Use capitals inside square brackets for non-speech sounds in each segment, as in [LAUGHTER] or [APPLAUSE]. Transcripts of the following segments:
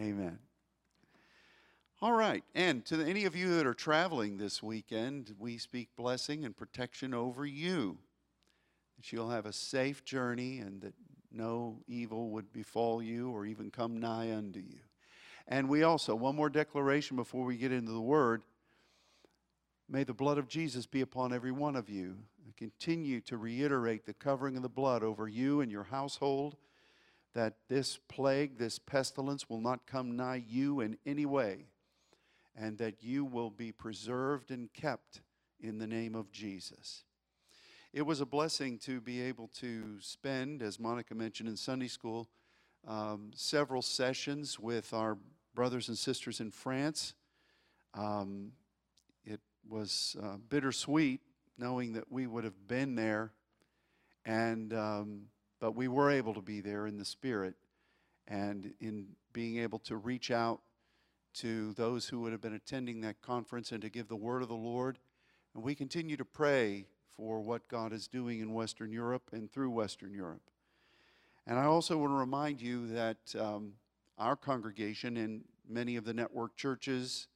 Amen. All right. And to any of you that are traveling this weekend, we speak blessing and protection over you. That you'll have a safe journey and that no evil would befall you or even come nigh unto you. And we also, one more declaration before we get into the word. May the blood of Jesus be upon every one of you. I continue to reiterate the covering of the blood over you and your household, that this plague, this pestilence will not come nigh you in any way, and that you will be preserved and kept in the name of Jesus. It was a blessing to be able to spend, as Monica mentioned in Sunday school, um, several sessions with our brothers and sisters in France. Um, it was uh, bittersweet knowing that we would have been there, and um, but we were able to be there in the spirit, and in being able to reach out to those who would have been attending that conference and to give the word of the Lord. And we continue to pray for what God is doing in Western Europe and through Western Europe. And I also want to remind you that um, our congregation and many of the network churches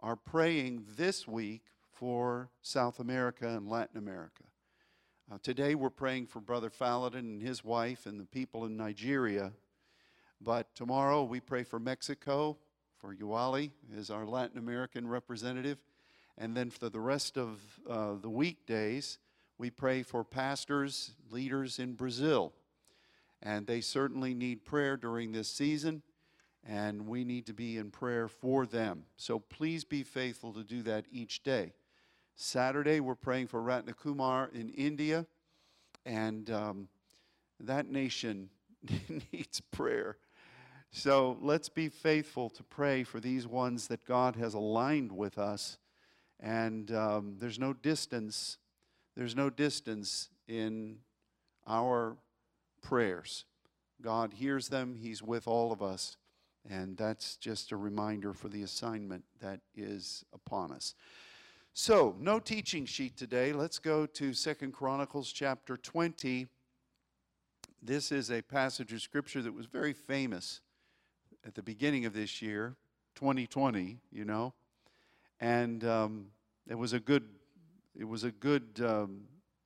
are praying this week for South America and Latin America. Uh, today we're praying for Brother Faladin and his wife and the people in Nigeria. But tomorrow we pray for Mexico, for Uali as our Latin American representative, and then for the rest of uh, the weekdays, we pray for pastors, leaders in Brazil. And they certainly need prayer during this season, and we need to be in prayer for them. So please be faithful to do that each day. Saturday, we're praying for Ratnakumar in India, and um, that nation [LAUGHS] needs prayer. So let's be faithful to pray for these ones that God has aligned with us and um, there's no distance, there's no distance in our prayers. God hears them, He's with all of us. And that's just a reminder for the assignment that is upon us. So, no teaching sheet today. Let's go to Second Chronicles chapter 20. This is a passage of scripture that was very famous at the beginning of this year, 2020, you know. And um, it was a good, it was a good um,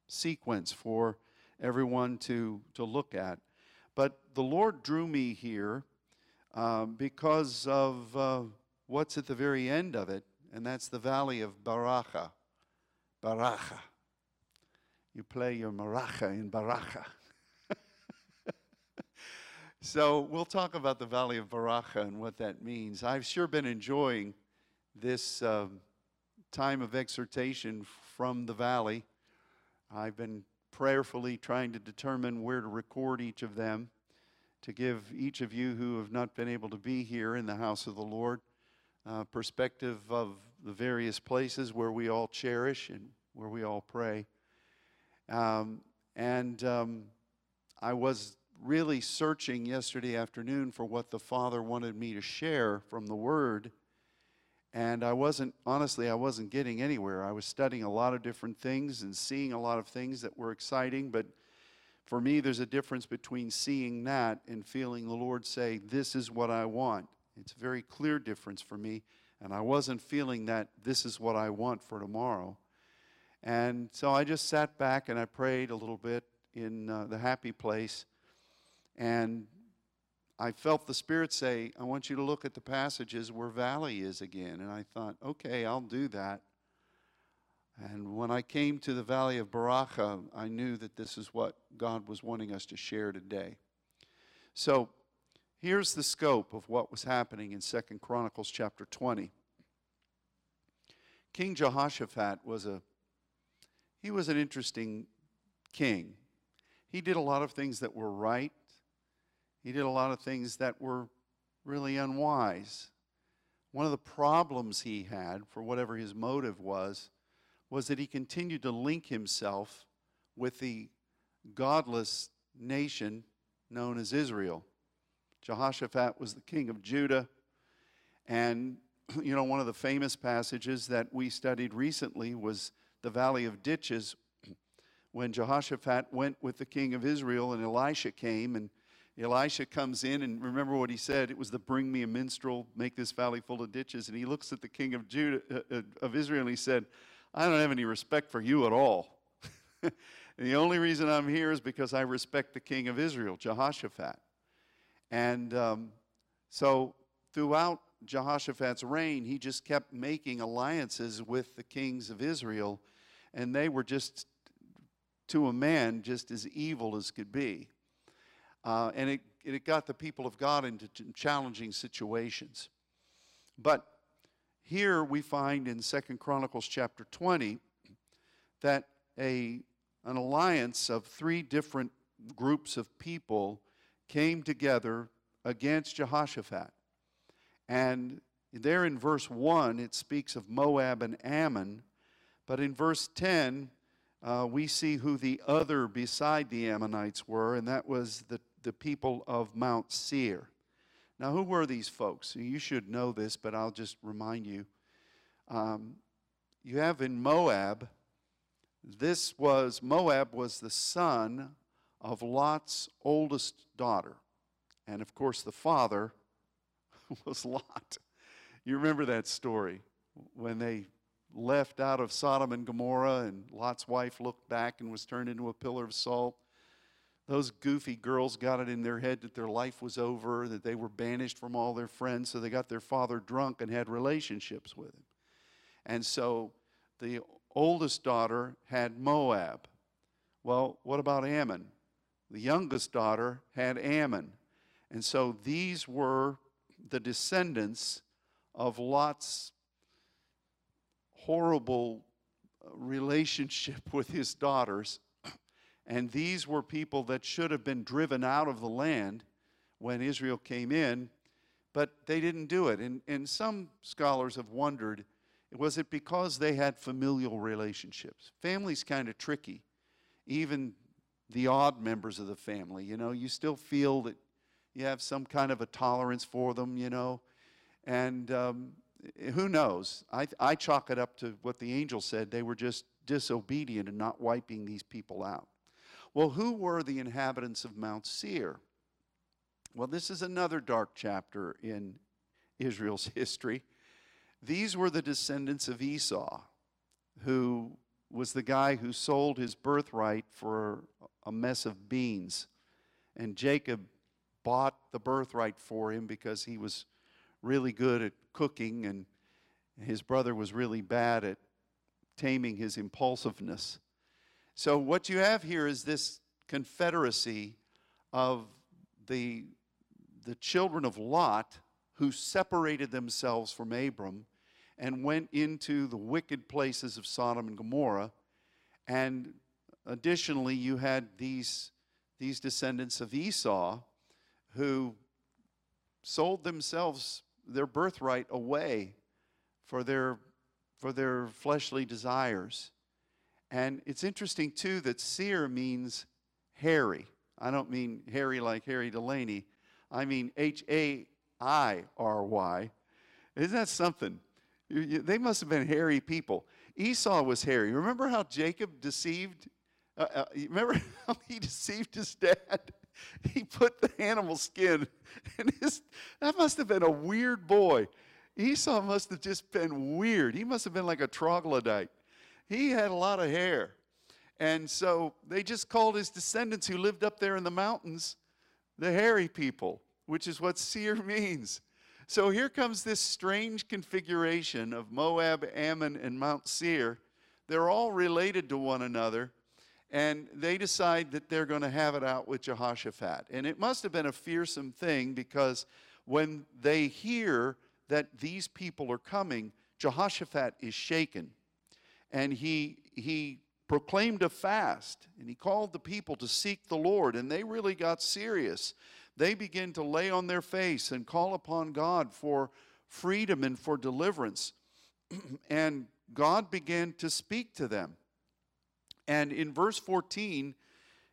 sequence for everyone to, to look at. But the Lord drew me here um, because of uh, what's at the very end of it, and that's the valley of Berachah. Berachah. You play your maracha in Berachah. [LAUGHS] so we'll talk about the valley of Berachah and what that means. I've sure been enjoying this. Um, time of exhortation from the valley. I've been prayerfully trying to determine where to record each of them to give each of you who have not been able to be here in the house of the Lord uh, perspective of the various places where we all cherish and where we all pray. Um, and um, I was really searching yesterday afternoon for what the Father wanted me to share from the Word. And I wasn't, honestly, I wasn't getting anywhere. I was studying a lot of different things and seeing a lot of things that were exciting. But for me, there's a difference between seeing that and feeling the Lord say, This is what I want. It's a very clear difference for me. And I wasn't feeling that this is what I want for tomorrow. And so I just sat back and I prayed a little bit in uh, the happy place. And I felt the Spirit say, I want you to look at the passages where valley is again. And I thought, okay, I'll do that. And when I came to the valley of Berachah, I knew that this is what God was wanting us to share today. So here's the scope of what was happening in Second Chronicles chapter 20. King Jehoshaphat was a he was an interesting king. He did a lot of things that were right he did a lot of things that were really unwise. One of the problems he had, for whatever his motive was, was that he continued to link himself with the godless nation known as Israel. Jehoshaphat was the king of Judah. And, [CLEARS THROAT] you know, one of the famous passages that we studied recently was the Valley of Ditches [CLEARS THROAT] when Jehoshaphat went with the king of Israel and Elisha came and Elisha comes in, and remember what he said? It was the bring me a minstrel, make this valley full of ditches. And he looks at the king of Judah uh, uh of Israel, and he said, "I don't have any respect for you at all. [LAUGHS] the only reason I'm here is because I respect the king of Israel, Jehoshaphat." And um, so throughout Jehoshaphat's reign, he just kept making alliances with the kings of Israel, and they were just, to a man, just as evil as could be. Uh, and it, it got the people of God into challenging situations. But here we find in Second Chronicles chapter 20 that a, an alliance of three different groups of people came together against Jehoshaphat. And there in verse 1, it speaks of Moab and Ammon. But in verse 10, uh, we see who the other beside the Ammonites were, and that was the, the people of Mount Seir. Now, who were these folks? You should know this, but I'll just remind you. Um, you have in Moab, this was, Moab was the son of Lot's oldest daughter. And of course, the father [LAUGHS] was Lot. You remember that story when they left out of Sodom and Gomorrah, and Lot's wife looked back and was turned into a pillar of salt. Those goofy girls got it in their head that their life was over, that they were banished from all their friends, so they got their father drunk and had relationships with him. And so the oldest daughter had Moab. Well, what about Ammon? The youngest daughter had Ammon. And so these were the descendants of Lot's horrible uh, relationship [LAUGHS] with his daughters. And these were people that should have been driven out of the land when Israel came in, but they didn't do it. And, and some scholars have wondered was it because they had familial relationships? Family's kind of tricky. Even the odd members of the family, you know, you still feel that you have some kind of a tolerance for them, you know. And um, who knows? I, I chalk it up to what the angel said. They were just disobedient and not wiping these people out. Well, who were the inhabitants of Mount Seir? Well, this is another dark chapter in Israel's [LAUGHS] history. These were the descendants of Esau, who was the guy who sold his birthright for a mess of beans. And Jacob bought the birthright for him because he was really good at cooking and his brother was really bad at taming his impulsiveness. So, what you have here is this confederacy of the, the children of Lot who separated themselves from Abram and went into the wicked places of Sodom and Gomorrah. And additionally, you had these, these descendants of Esau who sold themselves, their birthright, away for their, for their fleshly desires. And it's interesting, too, that Seir means hairy. I don't mean hairy like Harry Delaney. I mean H A I R Y. Isn't that something? They must have been hairy people. Esau was hairy. Remember how Jacob deceived? Uh, uh, remember [LAUGHS] how he deceived his dad? [LAUGHS] he put the animal skin [LAUGHS] and his that must have been a weird boy esau must have just been weird he must have been like a troglodyte he had a lot of hair and so they just called his descendants who lived up there in the mountains the hairy people which is what Seir means so here comes this strange configuration of moab ammon and mount seir they're all related to one another and they decide that they're going to have it out with Jehoshaphat. And it must have been a fearsome thing because when they hear that these people are coming, Jehoshaphat is shaken. And he, he proclaimed a fast and he called the people to seek the Lord, and they really got serious. They begin to lay on their face and call upon God for freedom and for deliverance. [CLEARS THROAT] and God began to speak to them. And in verse 14,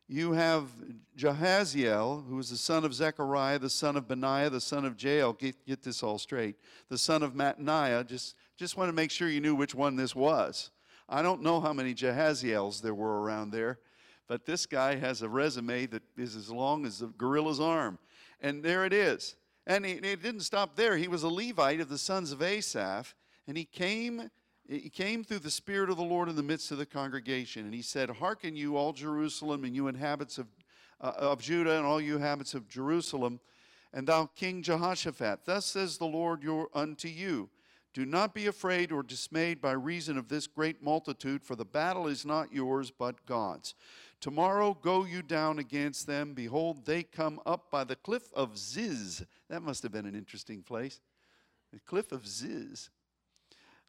you have Jahaziel, who is the son of Zechariah, the son of Benaiah, the son of Jael. Get, get this all straight. The son of Mattaniah. Just, just want to make sure you knew which one this was. I don't know how many Jahaziels there were around there, but this guy has a resume that is as long as a gorilla's arm. And there it is. And it didn't stop there. He was a Levite of the sons of Asaph, and he came he came through the Spirit of the Lord in the midst of the congregation, and he said, Hearken you, all Jerusalem, and you inhabitants of, uh, of Judah, and all you inhabitants of Jerusalem, and thou King Jehoshaphat, thus says the Lord your, unto you Do not be afraid or dismayed by reason of this great multitude, for the battle is not yours, but God's. Tomorrow go you down against them. Behold, they come up by the cliff of Ziz. That must have been an interesting place. The cliff of Ziz.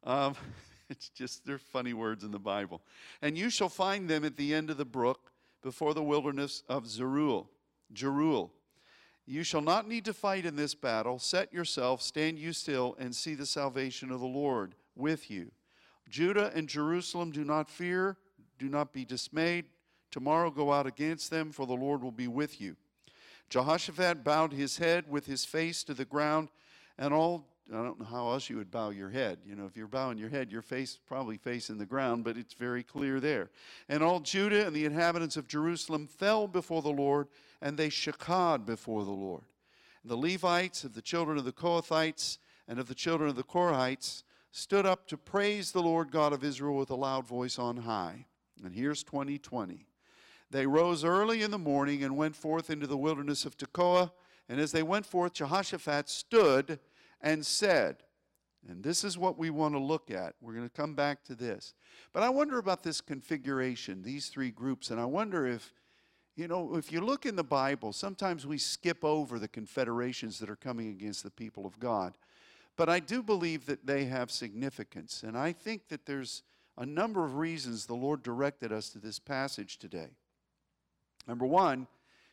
Um, [LAUGHS] it's just, they're funny words in the Bible. And you shall find them at the end of the brook before the wilderness of Zeruel. Jeruel. You shall not need to fight in this battle. Set yourself, stand you still, and see the salvation of the Lord with you. Judah and Jerusalem, do not fear, do not be dismayed. Tomorrow go out against them, for the Lord will be with you. Jehoshaphat bowed his head with his face to the ground, and all I don't know how else you would bow your head. You know, if you're bowing your head, your face probably facing the ground, but it's very clear there. And all Judah and the inhabitants of Jerusalem fell before the Lord, and they shakad before the Lord. And the Levites of the children of the Kohathites and of the children of the Korahites stood up to praise the Lord God of Israel with a loud voice on high. And here's 2020. They rose early in the morning and went forth into the wilderness of Tekoa. And as they went forth, Jehoshaphat stood and said, and this is what we want to look at. We're going to come back to this. But I wonder about this configuration, these three groups, and I wonder if, you know, if you look in the Bible, sometimes we skip over the confederations that are coming against the people of God. But I do believe that they have significance. And I think that there's a number of reasons the Lord directed us to this passage today. Number one,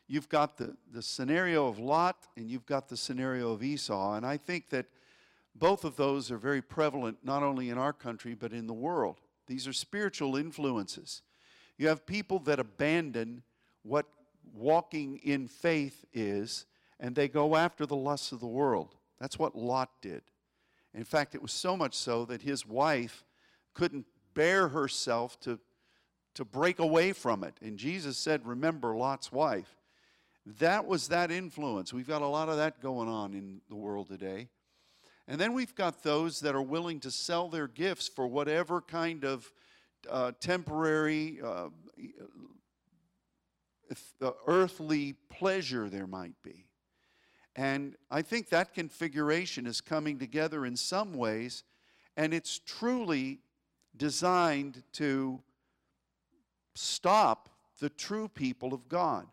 you've got the, the scenario of Lot and you've got the scenario of Esau. And I think that both of those are very prevalent not only in our country but in the world. These are spiritual influences. You have people that abandon what walking in faith is and they go after the lusts of the world. That's what Lot did. In fact, it was so much so that his wife couldn't bear herself to, to break away from it. And Jesus said, Remember Lot's wife. That was that influence. We've got a lot of that going on in the world today. And then we've got those that are willing to sell their gifts for whatever kind of uh, temporary, uh, uh, earthly pleasure there might be. And I think that configuration is coming together in some ways, and it's truly designed to stop the true people of God.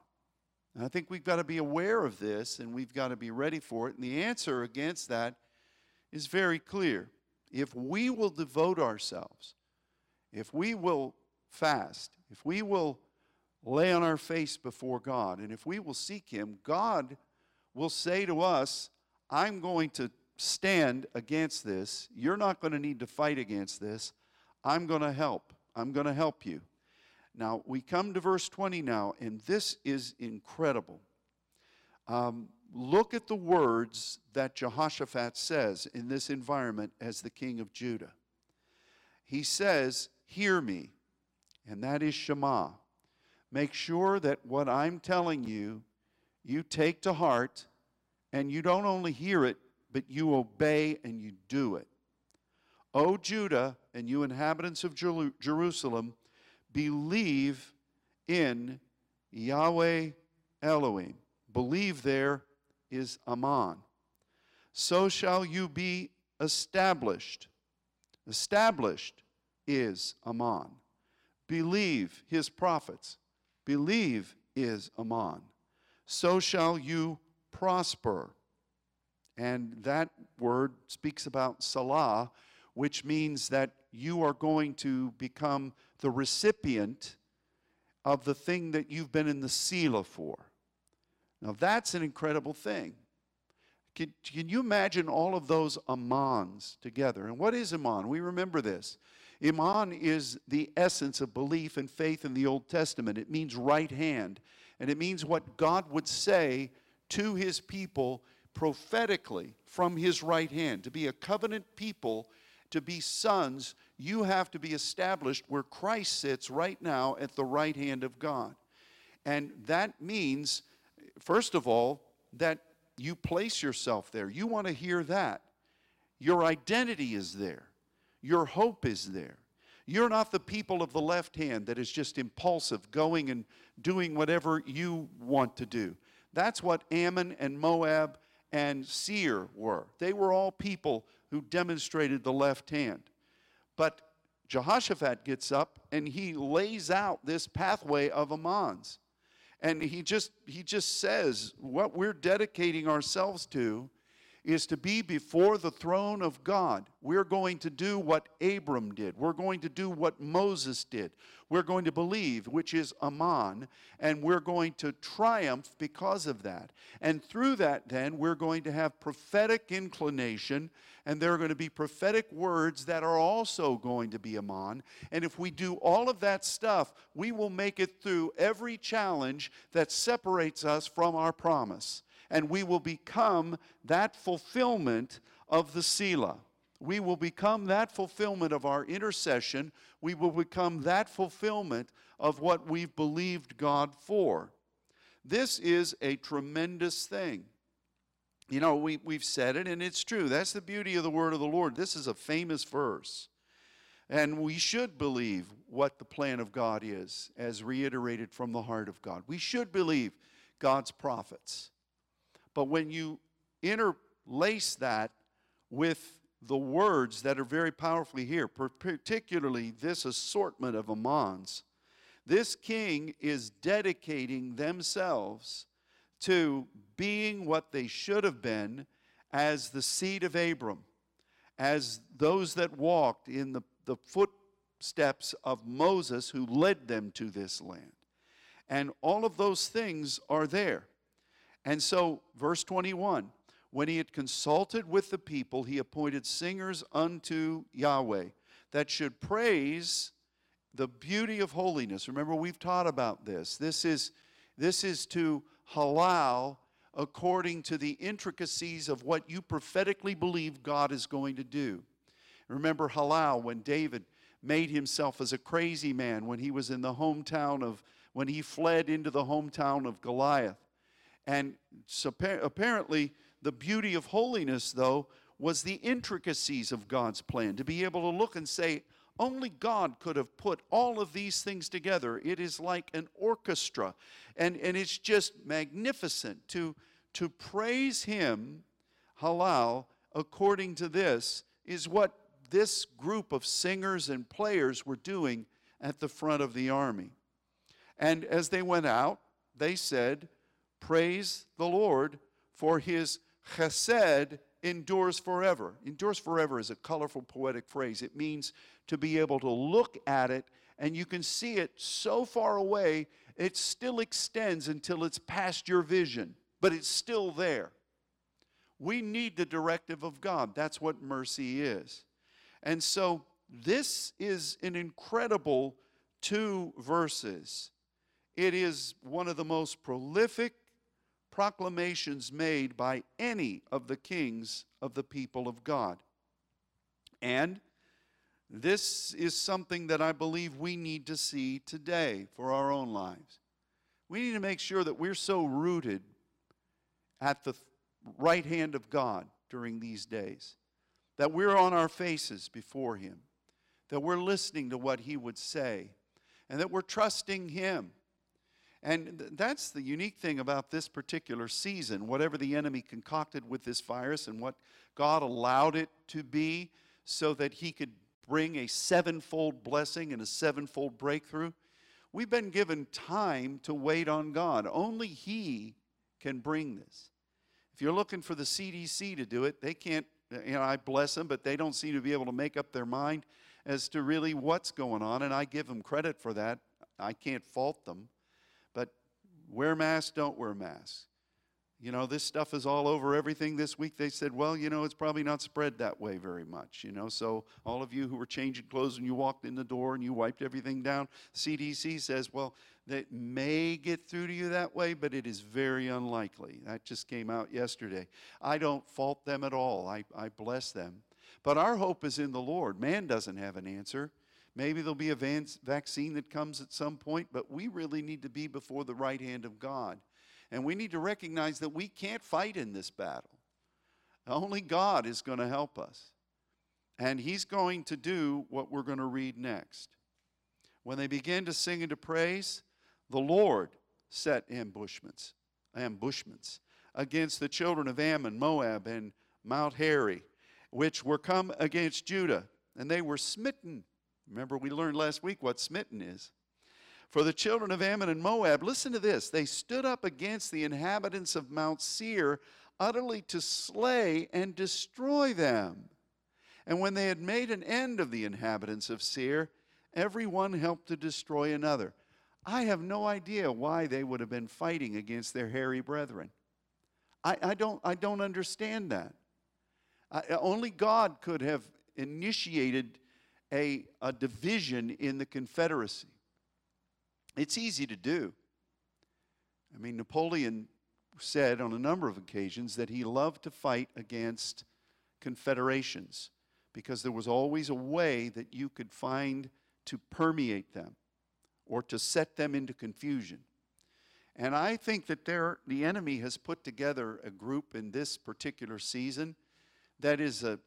And I think we've got to be aware of this and we've got to be ready for it. And the answer against that is very clear. If we will devote ourselves, if we will fast, if we will lay on our face before God, and if we will seek Him, God will say to us, I'm going to stand against this. You're not going to need to fight against this. I'm going to help. I'm going to help you. Now, we come to verse 20 now, and this is incredible. Um, look at the words that Jehoshaphat says in this environment as the king of Judah. He says, Hear me, and that is Shema. Make sure that what I'm telling you, you take to heart, and you don't only hear it, but you obey and you do it. O Judah, and you inhabitants of Jerusalem, believe in Yahweh Elohim. Believe there is Aman. So shall you be established. Established is Aman. Believe his prophets. Believe is Aman. So shall you prosper. And that word speaks about Salah, which means that you are going to become the recipient of the thing that you've been in the Selah for. Now, that's an incredible thing. Can, can you imagine all of those Amans together? And what is Aman? We remember this. Iman is the essence of belief and faith in the Old Testament. It means right hand, and it means what God would say to his people prophetically from his right hand. To be a covenant people, to be sons you have to be established where Christ sits right now at the right hand of God. And that means, first of all, that you place yourself there. You want to hear that. Your identity is there, your hope is there. You're not the people of the left hand that is just impulsive, going and doing whatever you want to do. That's what Ammon and Moab and Seir were. They were all people who demonstrated the left hand. But Jehoshaphat gets up and he lays out this pathway of Amon's. And he just he just says what we're dedicating ourselves to is to be before the throne of God. We're going to do what Abram did. We're going to do what Moses did. We're going to believe, which is Aman, and we're going to triumph because of that. And through that, then, we're going to have prophetic inclination, and there are going to be prophetic words that are also going to be Aman. And if we do all of that stuff, we will make it through every challenge that separates us from our promise and we will become that fulfillment of the Selah. We will become that fulfillment of our intercession. We will become that fulfillment of what we've believed God for. This is a tremendous thing. You know, we, we've said it, and it's true. That's the beauty of the word of the Lord. This is a famous verse. And we should believe what the plan of God is, as reiterated from the heart of God. We should believe God's prophets. But when you interlace that with the words that are very powerfully here, particularly this assortment of Amans, this king is dedicating themselves to being what they should have been as the seed of Abram, as those that walked in the, the footsteps of Moses who led them to this land. And all of those things are there. And so, verse 21 when he had consulted with the people, he appointed singers unto Yahweh that should praise the beauty of holiness. Remember, we've taught about this. This is, this is to halal according to the intricacies of what you prophetically believe God is going to do. Remember Halal when David made himself as a crazy man when he was in the hometown of, when he fled into the hometown of Goliath. And so apparently, the beauty of holiness, though, was the intricacies of God's plan. To be able to look and say, only God could have put all of these things together. It is like an orchestra. And, and it's just magnificent to, to praise Him, halal, according to this, is what this group of singers and players were doing at the front of the army. And as they went out, they said, Praise the Lord, for his chesed endures forever. Endures forever is a colorful poetic phrase. It means to be able to look at it and you can see it so far away, it still extends until it's past your vision, but it's still there. We need the directive of God. That's what mercy is. And so this is an incredible two verses. It is one of the most prolific proclamations made by any of the kings of the people of God. And this is something that I believe we need to see today for our own lives. We need to make sure that we're so rooted at the right hand of God during these days, that we're on our faces before Him, that we're listening to what He would say, and that we're trusting Him and that's the unique thing about this particular season. Whatever the enemy concocted with this virus and what God allowed it to be so that he could bring a sevenfold blessing and a sevenfold breakthrough, we've been given time to wait on God. Only He can bring this. If you're looking for the CDC to do it, they can't, uh, you know, I bless them, but they don't seem to be able to make up their mind as to really what's going on, and I give them credit for that. I can't fault them. Wear masks, don't wear masks. You know, this stuff is all over everything this week. They said, well, you know, it's probably not spread that way very much, you know. So, all of you who were changing clothes and you walked in the door and you wiped everything down, CDC says, well, that may get through to you that way, but it is very unlikely. That just came out yesterday. I don't fault them at all, I, I bless them. But our hope is in the Lord. Man doesn't have an answer. Maybe there'll be a vaccine that comes at some point, but we really need to be before the right hand of God. And we need to recognize that we can't fight in this battle. Only God is going to help us. And He's going to do what we're going to read next. When they began to sing and to praise, the Lord set ambushments, ambushments against the children of Ammon, Moab, and Mount Hari, which were come against Judah, and they were smitten. Remember, we learned last week what smitten is. For the children of Ammon and Moab, listen to this they stood up against the inhabitants of Mount Seir, utterly to slay and destroy them. And when they had made an end of the inhabitants of Seir, every one helped to destroy another. I have no idea why they would have been fighting against their hairy brethren. I, I, don't, I don't understand that. I, only God could have initiated a, a division in the Confederacy. It's easy to do. I mean, Napoleon said on a number of occasions that he loved to fight against confederations because there was always a way that you could find to permeate them or to set them into confusion. And I think that there, the enemy has put together a group in this particular season that is a,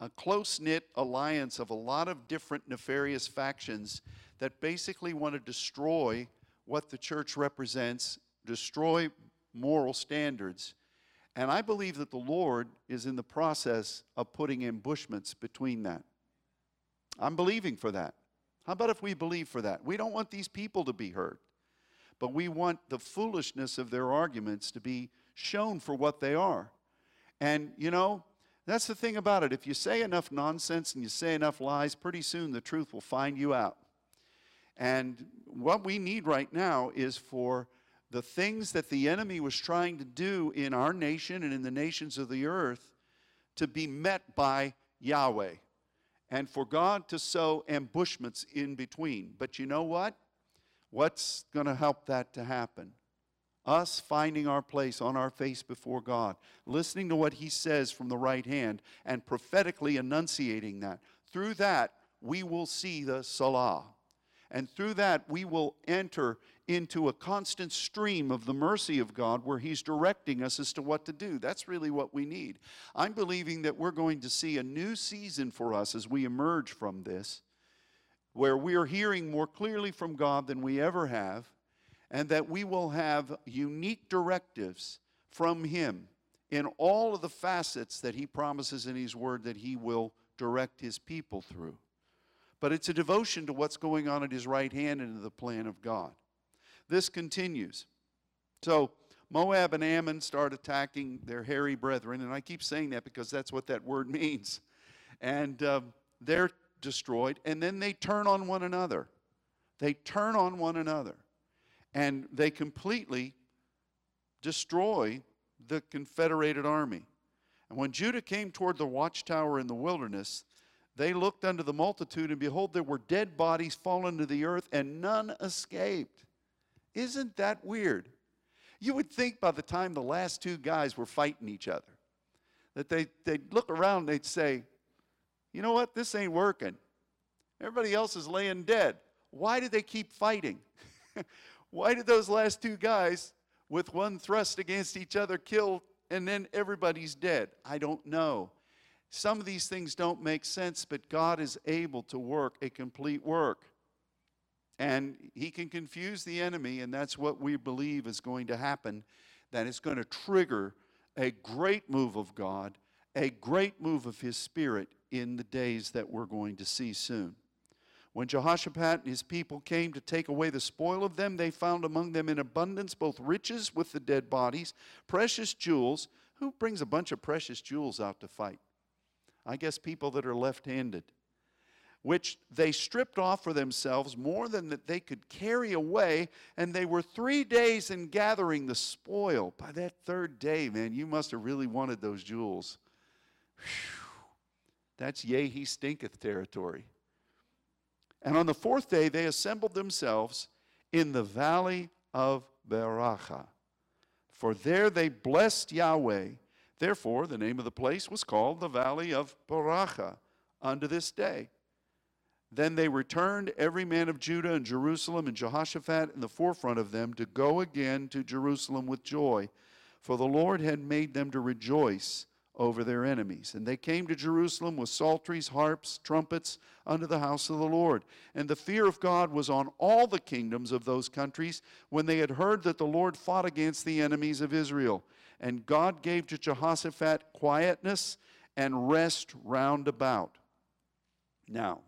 a close knit alliance of a lot of different nefarious factions that basically want to destroy what the church represents, destroy moral standards. And I believe that the Lord is in the process of putting ambushments between that. I'm believing for that. How about if we believe for that? We don't want these people to be hurt, but we want the foolishness of their arguments to be shown for what they are. And, you know, that's the thing about it. If you say enough nonsense and you say enough lies, pretty soon the truth will find you out. And what we need right now is for the things that the enemy was trying to do in our nation and in the nations of the earth to be met by Yahweh and for God to sow ambushments in between. But you know what? What's going to help that to happen? Us finding our place on our face before God, listening to what He says from the right hand, and prophetically enunciating that. Through that, we will see the Salah. And through that, we will enter into a constant stream of the mercy of God where He's directing us as to what to do. That's really what we need. I'm believing that we're going to see a new season for us as we emerge from this, where we are hearing more clearly from God than we ever have, and that we will have unique directives from Him in all of the facets that He promises in His Word that He will direct His people through. But it's a devotion to what's going on at His right hand and to the plan of God this continues. So Moab and Ammon start attacking their hairy brethren, and I keep saying that because that's what that word [LAUGHS] means. And uh, they're destroyed, and then they turn on one another. They turn on one another, and they completely destroy the Confederated army. And when Judah came toward the watchtower in the wilderness, they looked unto the multitude, and behold, there were dead bodies fallen to the earth, and none escaped. Isn't that weird? You would think by the time the last two guys were fighting each other, that they, they'd look around and they'd say, you know what, this ain't working. Everybody else is laying dead. Why do they keep fighting? [LAUGHS] Why did those last two guys, with one thrust against each other, kill and then everybody's dead? I don't know. Some of these things don't make sense, but God is able to work a complete work. And he can confuse the enemy, and that's what we believe is going to happen. That it's going to trigger a great move of God, a great move of his spirit in the days that we're going to see soon. When Jehoshaphat and his people came to take away the spoil of them, they found among them in abundance both riches with the dead bodies, precious jewels. Who brings a bunch of precious jewels out to fight? I guess people that are left handed which they stripped off for themselves more than that they could carry away, and they were three days in gathering the spoil. By that third day, man, you must have really wanted those jewels. Whew. That's yea, he stinketh territory. And on the fourth day, they assembled themselves in the valley of Berachah. For there they blessed Yahweh. Therefore, the name of the place was called the valley of Berachah unto this day. Then they returned, every man of Judah and Jerusalem, and Jehoshaphat in the forefront of them, to go again to Jerusalem with joy, for the Lord had made them to rejoice over their enemies. And they came to Jerusalem with psalteries, harps, trumpets unto the house of the Lord. And the fear of God was on all the kingdoms of those countries when they had heard that the Lord fought against the enemies of Israel. And God gave to Jehoshaphat quietness and rest round about. Now,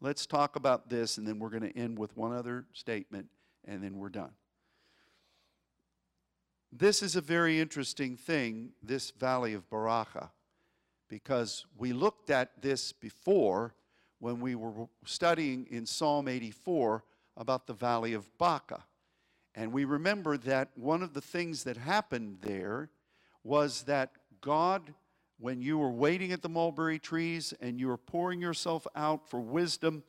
let's talk about this, and then we're going to end with one other statement, and then we're done. This is a very interesting thing, this valley of Berachah, because we looked at this before when we were studying in Psalm 84 about the valley of Baca. And we remember that one of the things that happened there was that God, when you were waiting at the mulberry trees and you were pouring yourself out for wisdom,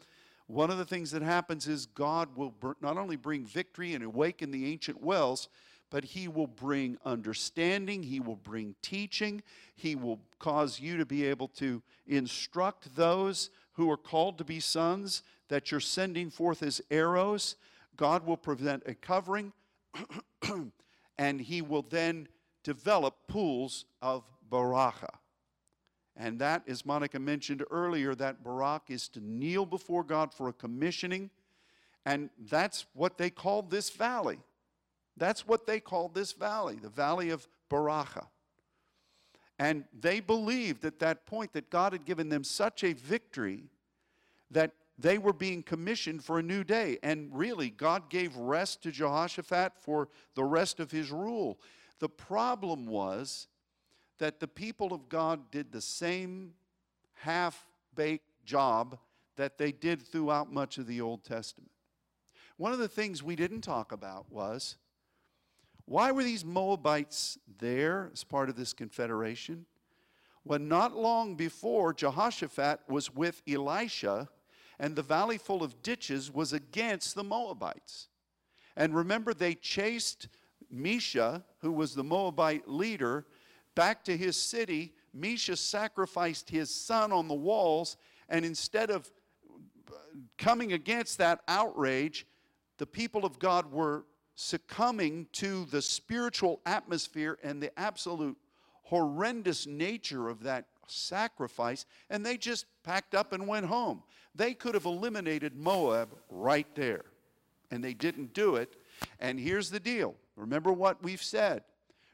one of the things that happens is God will not only bring victory and awaken the ancient wells, but He will bring understanding, He will bring teaching, He will cause you to be able to instruct those who are called to be sons that you're sending forth as arrows. God will prevent a covering, [CLEARS THROAT] and He will then develop pools of Barakah. And that, as Monica mentioned earlier, that Barak is to kneel before God for a commissioning. And that's what they called this valley. That's what they called this valley, the valley of Berachah. And they believed at that point that God had given them such a victory that they were being commissioned for a new day. And really, God gave rest to Jehoshaphat for the rest of his rule. The problem was that the people of God did the same half baked job that they did throughout much of the Old Testament. One of the things we didn't talk about was why were these Moabites there as part of this confederation? When not long before, Jehoshaphat was with Elisha, and the valley full of ditches was against the Moabites. And remember, they chased Mesha, who was the Moabite leader, back to his city. Mesha sacrificed his son on the walls, and instead of coming against that outrage, the people of God were succumbing to the spiritual atmosphere and the absolute horrendous nature of that sacrifice, and they just packed up and went home. They could have eliminated Moab right there, and they didn't do it. And here's the deal remember what we've said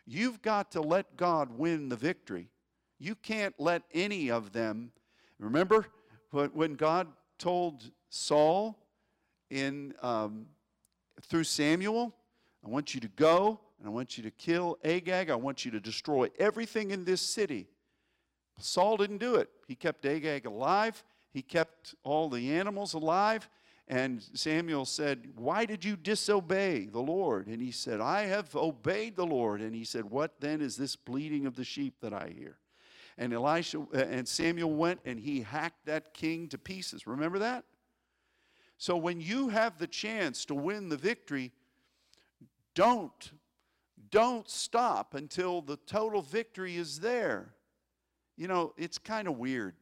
you've got to let God win the victory. You can't let any of them. Remember when God told Saul in um, through Samuel. I want you to go and I want you to kill Agag. I want you to destroy everything in this city. Saul didn't do it. He kept Agag alive, he kept all the animals alive. And Samuel said, Why did you disobey the Lord? And he said, I have obeyed the Lord. And he said, What then is this bleating of the sheep that I hear? And Elisha and Samuel went and he hacked that king to pieces. Remember that? So when you have the chance to win the victory, don't don't stop until the total victory is there. You know, it's kind of weird.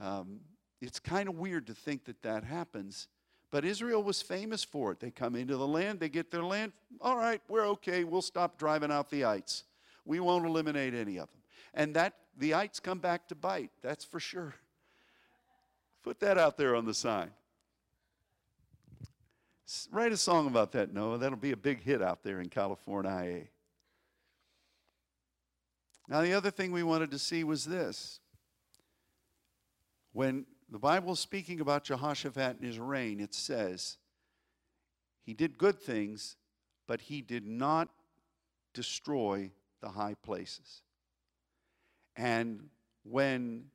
Um, it's kind of weird to think that that happens. But Israel was famous for it. They come into the land, they get their land. All right, we're okay. We'll stop driving out the ites. We won't eliminate any of them. And that the ites come back to bite. That's for sure. Put that out there on the sign. Write a song about that, Noah. That'll be a big hit out there in California. Now, the other thing we wanted to see was this. When the Bible is speaking about Jehoshaphat and his reign, it says, he did good things, but he did not destroy the high places. And when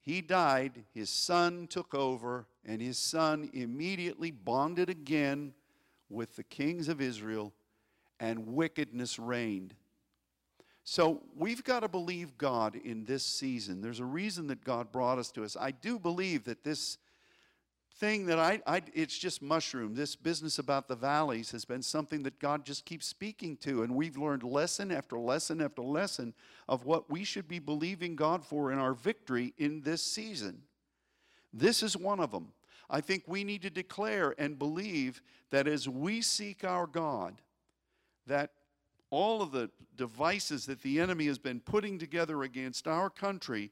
he died, his son took over, and his son immediately bonded again with the kings of Israel, and wickedness reigned. So we've got to believe God in this season. There's a reason that God brought us to us. I do believe that this thing that I, I, it's just mushroom. This business about the valleys has been something that God just keeps speaking to. And we've learned lesson after lesson after lesson of what we should be believing God for in our victory in this season. This is one of them. I think we need to declare and believe that as we seek our God, that all of the devices that the enemy has been putting together against our country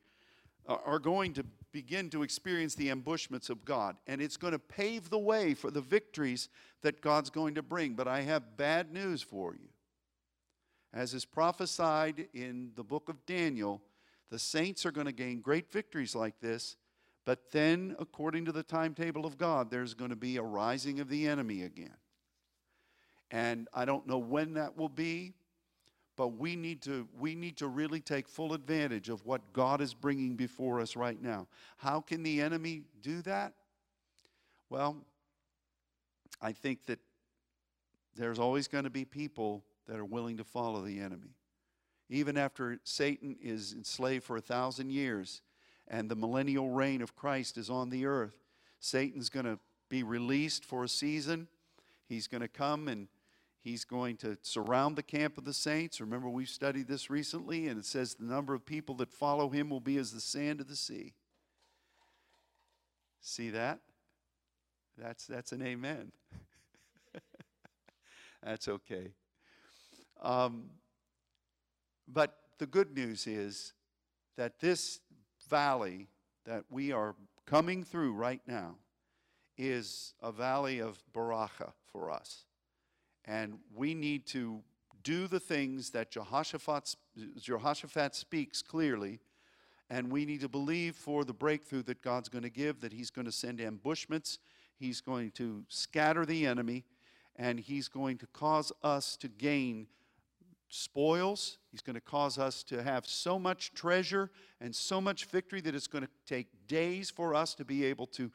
are going to begin to experience the ambushments of God. And it's going to pave the way for the victories that God's going to bring. But I have bad news for you. As is prophesied in the book of Daniel, the saints are going to gain great victories like this. But then, according to the timetable of God, there's going to be a rising of the enemy again. And I don't know when that will be, but we need to we need to really take full advantage of what God is bringing before us right now. How can the enemy do that? Well, I think that there's always going to be people that are willing to follow the enemy. Even after Satan is enslaved for a thousand years and the millennial reign of Christ is on the earth, Satan's going to be released for a season. He's going to come and He's going to surround the camp of the saints. Remember, we've studied this recently, and it says the number of people that follow him will be as the sand of the sea. See that? That's, that's an amen. [LAUGHS] that's okay. Um, but the good news is that this valley that we are coming through right now is a valley of Berachah for us. And we need to do the things that Jehoshaphat, Jehoshaphat speaks clearly. And we need to believe for the breakthrough that God's going to give, that He's going to send ambushments, He's going to scatter the enemy, and He's going to cause us to gain spoils. He's going to cause us to have so much treasure and so much victory that it's going to take days for us to be able to,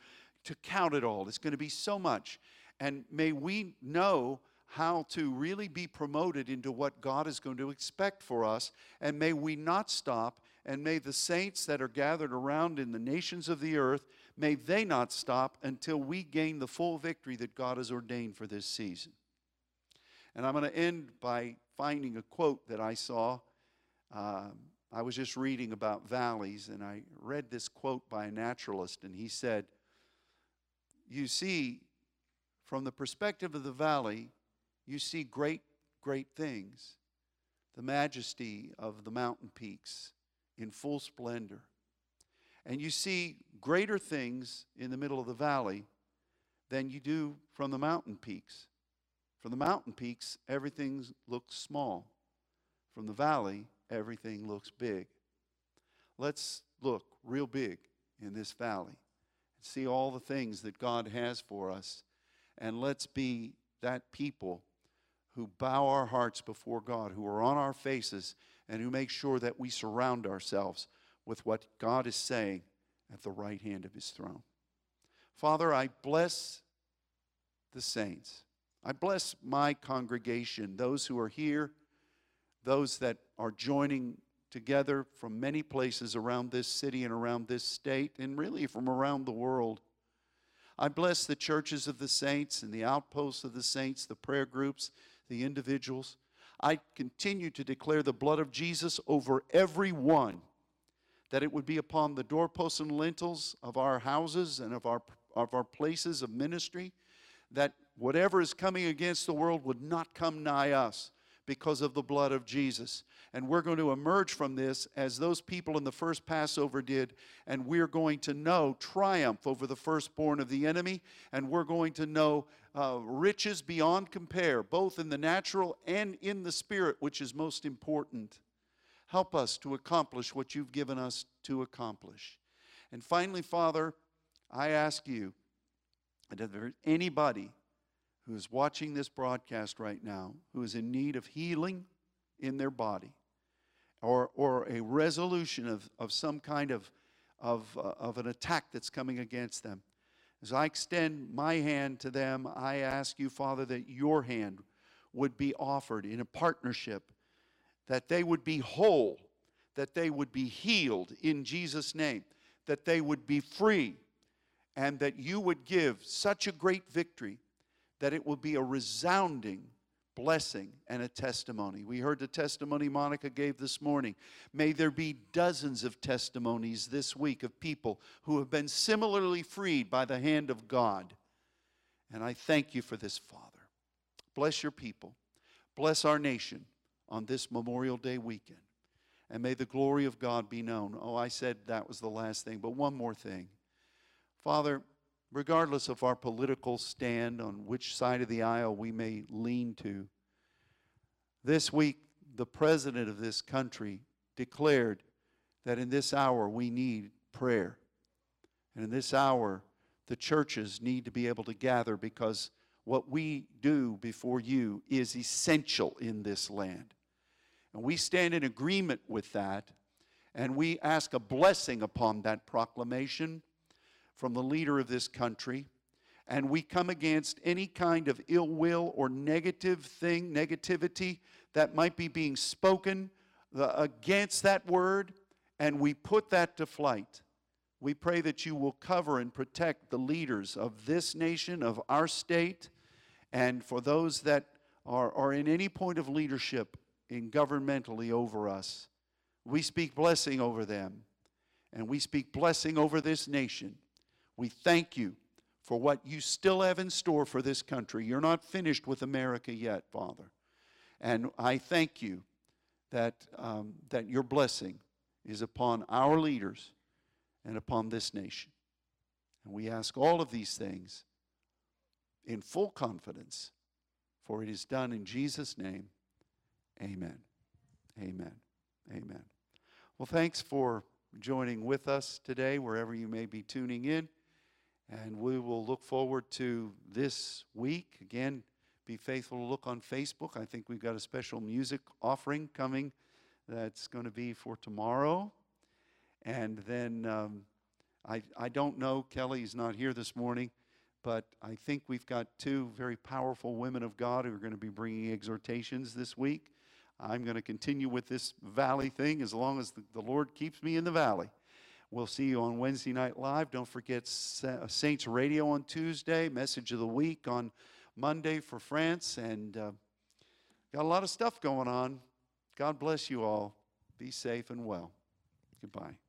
to count it all. It's going to be so much. And may we know how to really be promoted into what God is going to expect for us. And may we not stop, and may the saints that are gathered around in the nations of the earth, may they not stop until we gain the full victory that God has ordained for this season. And I'm going to end by finding a quote that I saw. Um, I was just reading about valleys, and I read this quote by a naturalist, and he said, You see, from the perspective of the valley, you see great, great things. The majesty of the mountain peaks in full splendor. And you see greater things in the middle of the valley than you do from the mountain peaks. From the mountain peaks, everything looks small. From the valley, everything looks big. Let's look real big in this valley and see all the things that God has for us. And let's be that people who bow our hearts before God, who are on our faces, and who make sure that we surround ourselves with what God is saying at the right hand of his throne. Father, I bless the saints. I bless my congregation, those who are here, those that are joining together from many places around this city and around this state, and really from around the world. I bless the churches of the saints and the outposts of the saints, the prayer groups, the individuals. I continue to declare the blood of Jesus over every one, that it would be upon the doorposts and lintels of our houses and of our, of our places of ministry, that whatever is coming against the world would not come nigh us because of the blood of Jesus. And we're going to emerge from this as those people in the first Passover did, and we're going to know triumph over the firstborn of the enemy, and we're going to know uh, riches beyond compare, both in the natural and in the spirit, which is most important. Help us to accomplish what you've given us to accomplish. And finally, Father, I ask you, that if there's anybody who is watching this broadcast right now who is in need of healing in their body or, or a resolution of, of some kind of, of, uh, of an attack that's coming against them. As I extend my hand to them, I ask you, Father, that your hand would be offered in a partnership, that they would be whole, that they would be healed in Jesus' name, that they would be free, and that you would give such a great victory that it will be a resounding blessing and a testimony. We heard the testimony Monica gave this morning. May there be dozens of testimonies this week of people who have been similarly freed by the hand of God. And I thank you for this, Father. Bless your people. Bless our nation on this Memorial Day weekend. And may the glory of God be known. Oh, I said that was the last thing, but one more thing. Father, regardless of our political stand on which side of the aisle we may lean to. This week, the president of this country declared that in this hour we need prayer. And in this hour, the churches need to be able to gather because what we do before you is essential in this land. And we stand in agreement with that, and we ask a blessing upon that proclamation from the leader of this country. And we come against any kind of ill will or negative thing, negativity that might be being spoken uh, against that word, and we put that to flight. We pray that you will cover and protect the leaders of this nation, of our state, and for those that are, are in any point of leadership in governmentally over us. We speak blessing over them, and we speak blessing over this nation. We thank you for what you still have in store for this country. You're not finished with America yet, Father. And I thank you that, um, that your blessing is upon our leaders and upon this nation. And we ask all of these things in full confidence, for it is done in Jesus' name. Amen. Amen. Amen. Well, thanks for joining with us today, wherever you may be tuning in. And we will look forward to this week. Again, be faithful to look on Facebook. I think we've got a special music offering coming that's going to be for tomorrow. And then um, I, I don't know, Kelly's not here this morning, but I think we've got two very powerful women of God who are going to be bringing exhortations this week. I'm going to continue with this valley thing as long as the, the Lord keeps me in the valley. We'll see you on Wednesday Night Live. Don't forget uh, Saints Radio on Tuesday, Message of the Week on Monday for France, and uh, got a lot of stuff going on. God bless you all. Be safe and well. Goodbye.